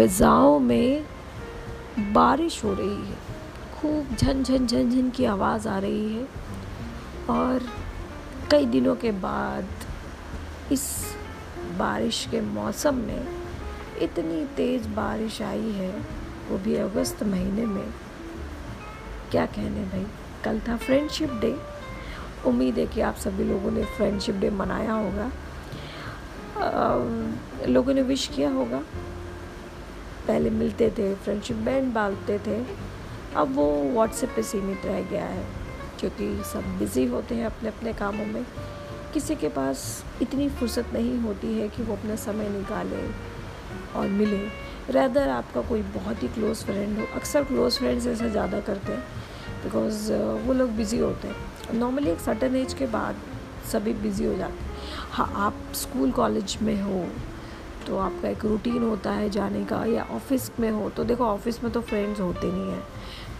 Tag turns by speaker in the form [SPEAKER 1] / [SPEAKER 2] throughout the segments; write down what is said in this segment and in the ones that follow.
[SPEAKER 1] फिज़ाओं में बारिश हो रही है। खूब झन झन झन झन की आवाज़ आ रही है और कई दिनों के बाद इस बारिश के मौसम में इतनी तेज़ बारिश आई है वो भी अगस्त महीने में। क्या कहने भाई कल था फ्रेंडशिप डे। उम्मीद है कि आप सभी लोगों ने फ्रेंडशिप डे मनाया होगा। आ, लोगों ने विश किया होगा। पहले मिलते थे फ्रेंडशिप बैंड बांधते थे। अब वो व्हाट्सएप पे सीमित रह गया है, क्योंकि सब बिज़ी होते हैं अपने अपने कामों में। किसी के पास इतनी फुर्सत नहीं होती है कि वो अपना समय निकाले और मिले। रैदर आपका कोई बहुत ही क्लोज़ फ्रेंड हो। अक्सर क्लोज़ फ्रेंड्स ऐसा ज़्यादा करते हैं बिकॉज़ वो लोग बिज़ी होते हैं। नॉर्मली एक सर्टन एज के बाद सभी बिज़ी हो जाते हैं। हाँ आप स्कूल कॉलेज में हो तो आपका एक रूटीन होता है जाने का या ऑफ़िस में हो तो देखो ऑफ़िस में तो फ्रेंड्स होते नहीं हैं।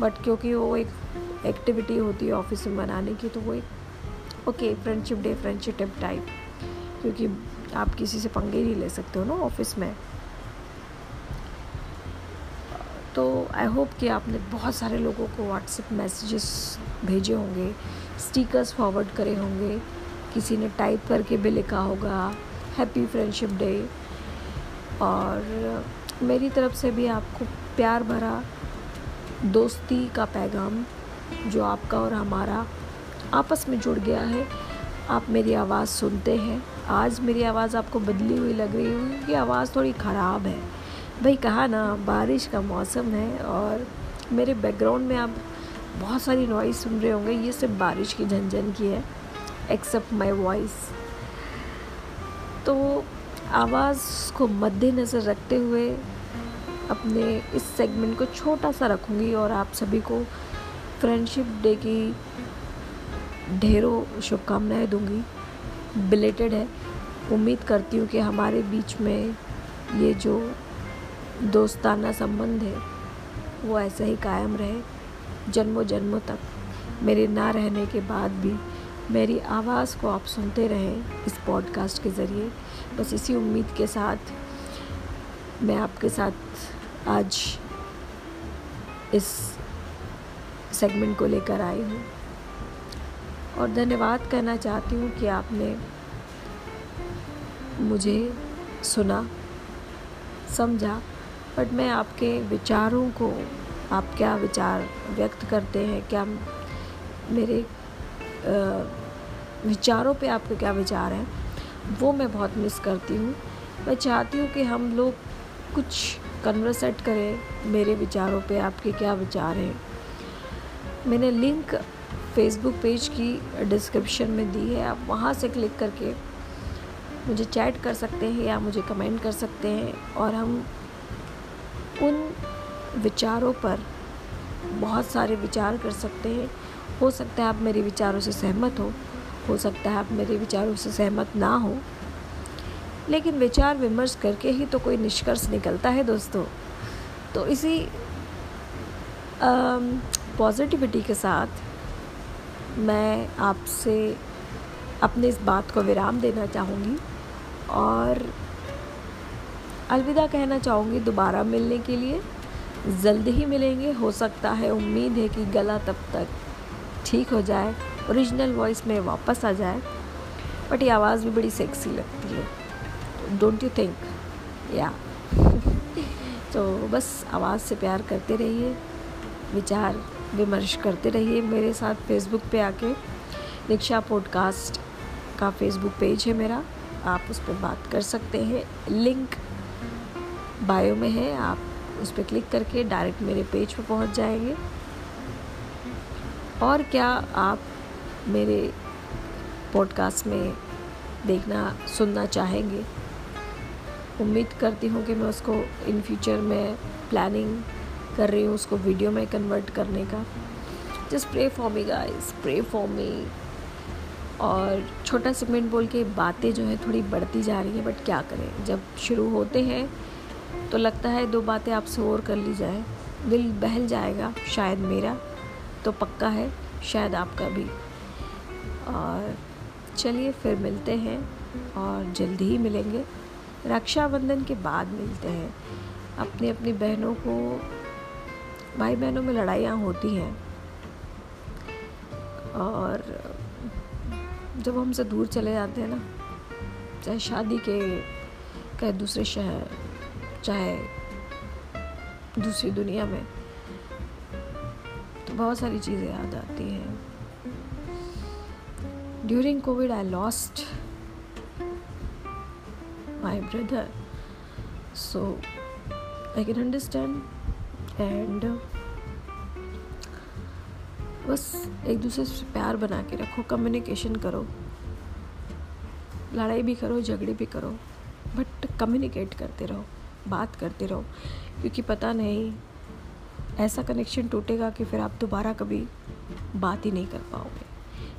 [SPEAKER 1] बट क्योंकि वो एक एक्टिविटी होती है ऑफ़िस में मनाने की तो वो एक okay friendship day friendship type क्योंकि आप किसी से पंगे नहीं ले सकते हो ना ऑफ़िस में। तो आई होप कि आपने बहुत सारे लोगों को व्हाट्सएप मैसेजेस भेजे होंगे स्टिकर्स फॉरवर्ड करे होंगे, किसी ने टाइप करके भी लिखा होगा हैप्पी फ्रेंडशिप डे और मेरी तरफ़ से भी आपको प्यार भरा दोस्ती का पैगाम जो आपका और हमारा आपस में जुड़ गया है। आप मेरी आवाज़ सुनते हैं। आज मेरी आवाज़ आपको बदली हुई लग रही है। क्योंकि आवाज़ थोड़ी ख़राब है। भाई कहा ना, बारिश का मौसम है और मेरे बैकग्राउंड में आप बहुत सारी नॉइज़ सुन रहे होंगे। ये सिर्फ़ बारिश की झंझन की है एक्सेप्ट माई वॉइस तो आवाज़ को मद्देनज़र रखते हुए अपने इस सेगमेंट को छोटा सा रखूँगी और आप सभी को फ्रेंडशिप डे की ढेरों शुभकामनाएँ दूँगी। बिलेटेड है। उम्मीद करती हूँ कि हमारे बीच में ये जो दोस्ताना संबंध है, वो ऐसा ही कायम रहे जन्मों जन्मों तक। मेरे ना रहने के बाद भी मेरी आवाज़ को आप सुनते रहें इस पॉडकास्ट के ज़रिए। बस इसी उम्मीद के साथ मैं आपके साथ आज इस सेगमेंट को लेकर आई हूँ। और धन्यवाद करना चाहती हूँ कि आपने मुझे सुना, समझा बट मैं आपके विचारों को, आप क्या विचार व्यक्त करते हैं, क्या मेरे विचारों पे आपके क्या विचार हैं? वो मैं बहुत मिस करती हूँ। मैं चाहती हूँ कि हम लोग कुछ कन्वर्सेट करें, मेरे विचारों पे आपके क्या विचार हैं। मैंने लिंक फेसबुक पेज की डिस्क्रिप्शन में दी है, आप वहाँ से क्लिक करके मुझे चैट कर सकते हैं या मुझे कमेंट कर सकते हैं और हम उन विचारों पर बहुत सारे विचार कर सकते हैं। हो सकता है आप मेरे विचारों से सहमत हो। हो सकता है आप मेरे विचारों से सहमत ना हो। लेकिन विचार विमर्श करके ही तो कोई निष्कर्ष निकलता है दोस्तों। तो इसी पॉजिटिविटी के साथ मैं आपसे अपने इस बात को विराम देना चाहूँगी और अलविदा कहना चाहूँगी दोबारा मिलने के लिए। जल्द ही मिलेंगे, हो सकता है उम्मीद है कि गला तब तक ठीक हो जाए। ओरिजिनल वॉइस में वापस आ जाए, बट ये आवाज़ भी बड़ी सेक्सी लगती है। डोंट यू थिंक या तो बस आवाज़ से प्यार करते रहिए, विचार विमर्श करते रहिए मेरे साथ फेसबुक पे आके। रिक्शा पॉडकास्ट का फेसबुक पेज है मेरा, आप उस पर बात कर सकते हैं। लिंक बायो में है, आप उस पर क्लिक करके डायरेक्ट मेरे पेज पर पहुँच जाएँगे। और क्या आप मेरे पॉडकास्ट में देखना, सुनना चाहेंगे। उम्मीद करती हूँ कि मैं उसको इन फ्यूचर में प्लानिंग कर रही हूँ, उसको वीडियो में कन्वर्ट करने का। Just pray for me guys pray for me और छोटा सेगमेंट बोल के बातें जो है थोड़ी बढ़ती जा रही हैं बट क्या करें? जब शुरू होते हैं तो लगता है दो बातें आपसे और कर ली जाए। दिल बहल जाएगा, शायद मेरा तो पक्का है, शायद आपका भी। और चलिए फिर मिलते हैं और जल्दी ही मिलेंगे। रक्षाबंधन के बाद मिलते हैं। अपनी अपनी बहनों को, भाई बहनों में लड़ाइयाँ होती हैं। और जब हमसे दूर चले जाते हैं ना, चाहे शादी के, कहे दूसरे शहर, चाहे दूसरी दुनिया में तो बहुत सारी चीज़ें याद आती हैं। During Covid I lost my brother so I can understand and बस एक दूसरे से प्यार बना के रखो कम्युनिकेशन करो। लड़ाई भी करो, झगड़े भी करो बट कम्युनिकेट करते रहो, बात करते रहो। क्योंकि पता नहीं, ऐसा कनेक्शन टूटेगा कि फिर आप दोबारा कभी बात ही नहीं कर पाओगे।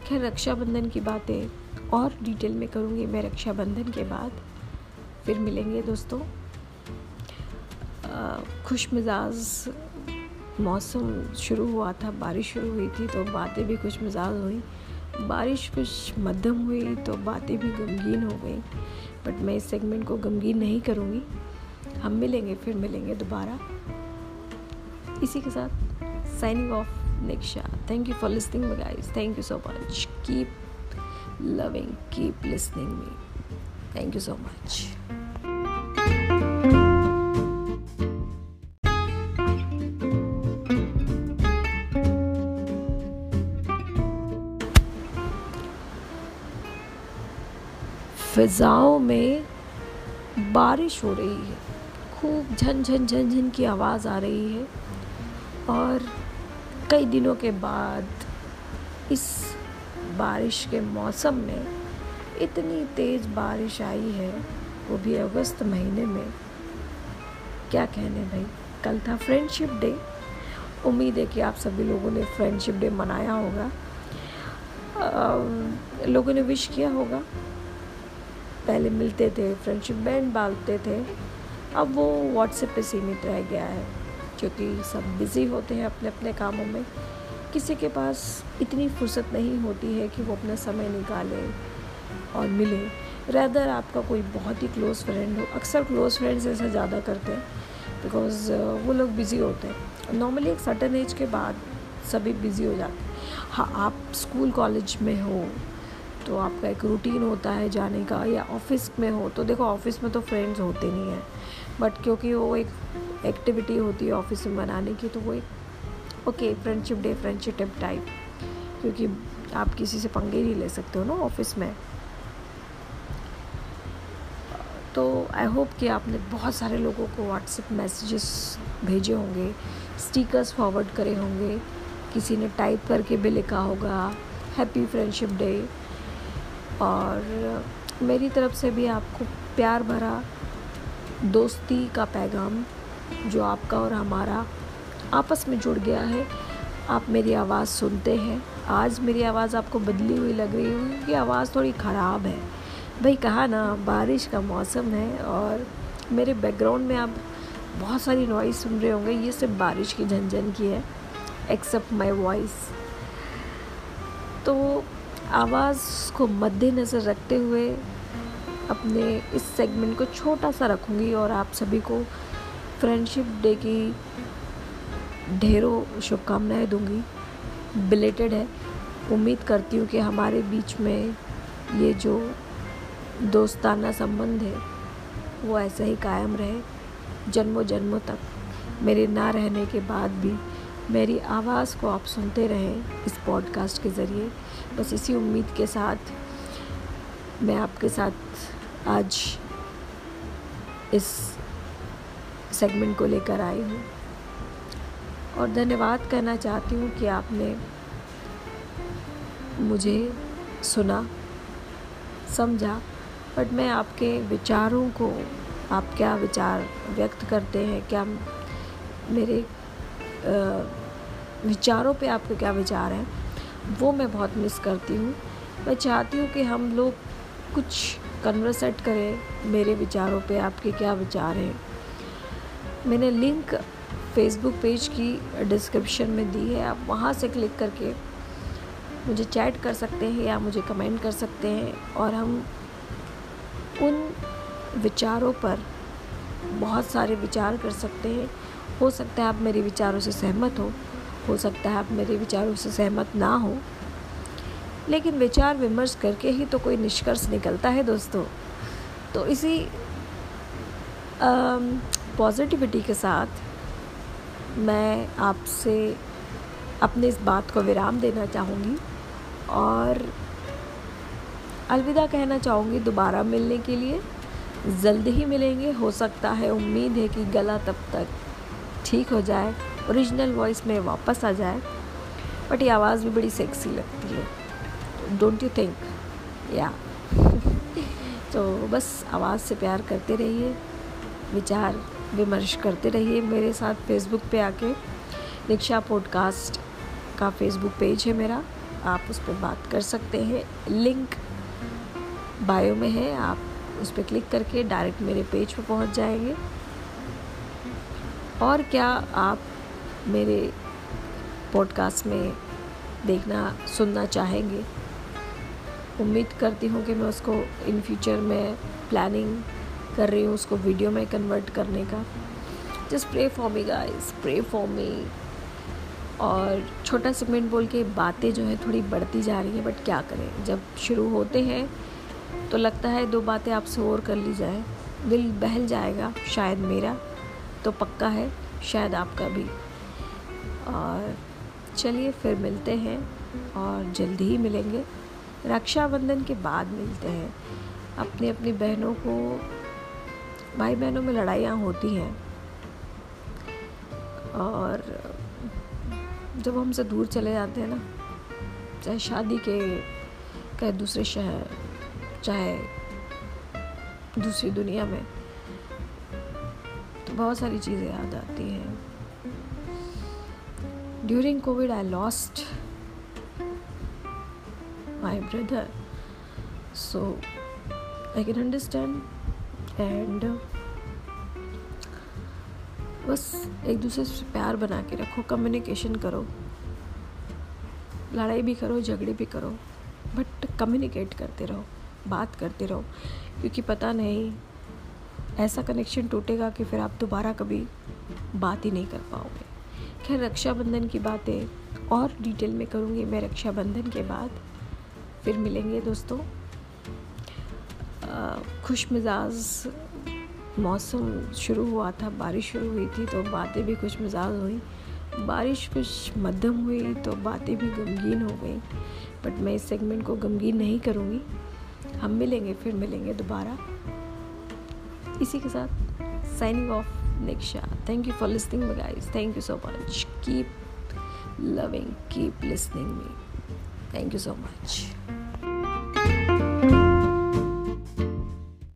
[SPEAKER 1] खैर, रक्षाबंधन की बातें और डिटेल में करूँगी मैं रक्षाबंधन के बाद। फिर मिलेंगे दोस्तों। खुश मिजाज मौसम शुरू हुआ था, बारिश शुरू हुई थी तो बातें भी खुश मिजाज हुई। बारिश कुछ मध्यम हुई तो बातें भी गमगीन हो गई। बट मैं इस सेगमेंट को गमगीन नहीं करूँगी। हम मिलेंगे, फिर मिलेंगे दोबारा। इसी के साथ signing off Niksha thank you for listening me guys thank you so much keep loving keep listening me thank you so much फिज़ाओं में बारिश हो रही है। खूब झन झन झन झन की आवाज़ आ रही है। और कई दिनों के बाद इस बारिश के मौसम में इतनी तेज़ बारिश आई है वो भी अगस्त महीने में। क्या कहने भाई? कल था फ्रेंडशिप डे उम्मीद है कि आप सभी लोगों ने फ्रेंडशिप डे मनाया होगा। आ, लोगों ने विश किया होगा। पहले मिलते थे फ्रेंडशिप बैंड बांधते थे। अब वो व्हाट्सएप पे सीमित रह गया है। क्योंकि सब बिज़ी होते हैं अपने अपने कामों में। किसी के पास इतनी फुर्सत नहीं होती है कि वो अपना समय निकाले और मिले। रैदर आपका कोई बहुत ही क्लोज़ फ्रेंड हो। अक्सर क्लोज़ फ्रेंड्स ऐसा ज़्यादा करते हैं बिकॉज़ वो लोग बिज़ी होते हैं। नॉर्मली एक सर्टन एज के बाद सभी बिज़ी हो जाते हैं। हाँ आप स्कूल कॉलेज में हो तो आपका एक रूटीन होता है जाने का, या ऑफ़िस में हो तो देखो ऑफ़िस में तो फ्रेंड्स होते नहीं हैं। बट क्योंकि वो एक एक्टिविटी होती है ऑफ़िस में बनाने की तो वो एक okay friendship day friendship type क्योंकि आप किसी से पंगे नहीं ले सकते हो ना ऑफ़िस में। तो आई होप कि आपने बहुत सारे लोगों को व्हाट्सएप मैसेजेस भेजे होंगे स्टिकर्स फॉरवर्ड करे होंगे, किसी ने टाइप करके भी लिखा होगा हैप्पी फ्रेंडशिप डे और मेरी तरफ़ से भी आपको प्यार भरा दोस्ती का पैगाम जो आपका और हमारा आपस में जुड़ गया है, आप मेरी आवाज़ सुनते हैं। आज मेरी आवाज़ आपको बदली हुई लग रही है क्योंकि आवाज़ थोड़ी ख़राब है। भाई कहा ना, बारिश का मौसम है और मेरे बैकग्राउंड में आप बहुत सारी नॉइज़ सुन रहे होंगे, ये सिर्फ़ बारिश की झंझन की है एक्सेप्ट माई वॉइस तो आवाज़ को मद्देनज़र रखते हुए अपने इस सेगमेंट को छोटा सा रखूँगी और आप सभी को फ्रेंडशिप डे की ढेरों शुभकामनाएँ दूँगी। बिलेटेड है। उम्मीद करती हूँ कि हमारे बीच में ये जो दोस्ताना संबंध है, वो ऐसा ही कायम रहे जन्मों जन्मों तक। मेरे ना रहने के बाद भी मेरी आवाज़ को आप सुनते रहें इस पॉडकास्ट के ज़रिए। बस इसी उम्मीद के साथ मैं आपके साथ आज इस सेगमेंट को लेकर आई हूँ। और धन्यवाद कहना चाहती हूँ कि आपने मुझे सुना, समझा बट मैं आपके विचारों को, आप क्या विचार व्यक्त करते हैं? क्या मेरे विचारों पे आपके क्या विचार हैं? वो मैं बहुत मिस करती हूँ। मैं चाहती हूँ कि हम लोग कुछ कन्वर्सेट करें मेरे विचारों पे आपके क्या विचार हैं। मैंने लिंक फेसबुक पेज की डिस्क्रिप्शन में दी है, आप वहाँ से क्लिक करके मुझे चैट कर सकते हैं या मुझे कमेंट कर सकते हैं और हम उन विचारों पर बहुत सारे विचार कर सकते हैं। हो सकता है आप मेरे विचारों से सहमत हो हो सकता है आप मेरे विचारों से सहमत ना हो, लेकिन विचार विमर्श करके ही तो कोई निष्कर्ष निकलता है दोस्तों। तो इसी पॉजिटिविटी के साथ मैं आपसे अपने इस बात को विराम देना चाहूँगी और अलविदा कहना चाहूँगी दोबारा मिलने के लिए। जल्द ही मिलेंगे। हो सकता है उम्मीद है कि गला तब तक ठीक हो जाए ओरिजिनल वॉइस में वापस आ जाए बट ये आवाज़ भी बड़ी सेक्सी लगती है। डोंट यू थिंक या तो बस आवाज़ से प्यार करते रहिए। विचार विमर्श करते रहिए मेरे साथ फेसबुक पे आके। निक्षा पॉडकास्ट का फेसबुक पेज है मेरा। आप उस पर बात कर सकते हैं। लिंक बायो में है। आप उस पर क्लिक करके डायरेक्ट मेरे पेज पर पहुँच जाएँगे। और क्या आप मेरे पॉडकास्ट में देखना, सुनना चाहेंगे? उम्मीद करती हूँ कि मैं उसको इन फ्यूचर में प्लानिंग कर रही हूँ उसको वीडियो में कन्वर्ट करने का। Just pray for me guys pray for me और छोटा सेगमेंट बोल के बातें जो है थोड़ी बढ़ती जा रही हैं बट क्या करें? जब शुरू होते हैं तो लगता है दो बातें आपसे और कर ली जाए। दिल बहल जाएगा, शायद मेरा तो पक्का है, शायद आपका भी। और चलिए फिर मिलते हैं और जल्दी ही मिलेंगे। रक्षाबंधन के बाद मिलते हैं। अपनी अपनी बहनों को भाई बहनों में लड़ाइयाँ होती हैं। और जब हमसे दूर चले जाते हैं ना, चाहे शादी के, कहे दूसरे शहर, चाहे दूसरी दुनिया में तो बहुत सारी चीज़ें याद आती हैं। During Covid I lost my brother so I can understand and बस एक दूसरे से प्यार बना के रखो कम्युनिकेशन करो। लड़ाई भी करो, झगड़े भी करो बट कम्युनिकेट करते रहो, बात करते रहो, क्योंकि पता नहीं, ऐसा कनेक्शन टूटेगा कि फिर आप दोबारा कभी बात ही नहीं कर पाओगे। खैर, रक्षाबंधन की बातें और डिटेल में करूँगी मैं रक्षाबंधन के बाद। फिर मिलेंगे दोस्तों। खुश मिजाज मौसम शुरू हुआ था, बारिश शुरू हुई थी तो बातें भी खुश मिजाज हुई। बारिश कुछ मध्यम हुई तो बातें भी गमगीन हो गई। बट मैं इस सेगमेंट को गमगीन नहीं करूँगी। हम मिलेंगे, फिर मिलेंगे दोबारा। इसी के साथ signing off Niksha thank you for listening me guys thank you so much keep loving, keep listening me. Thank you so much.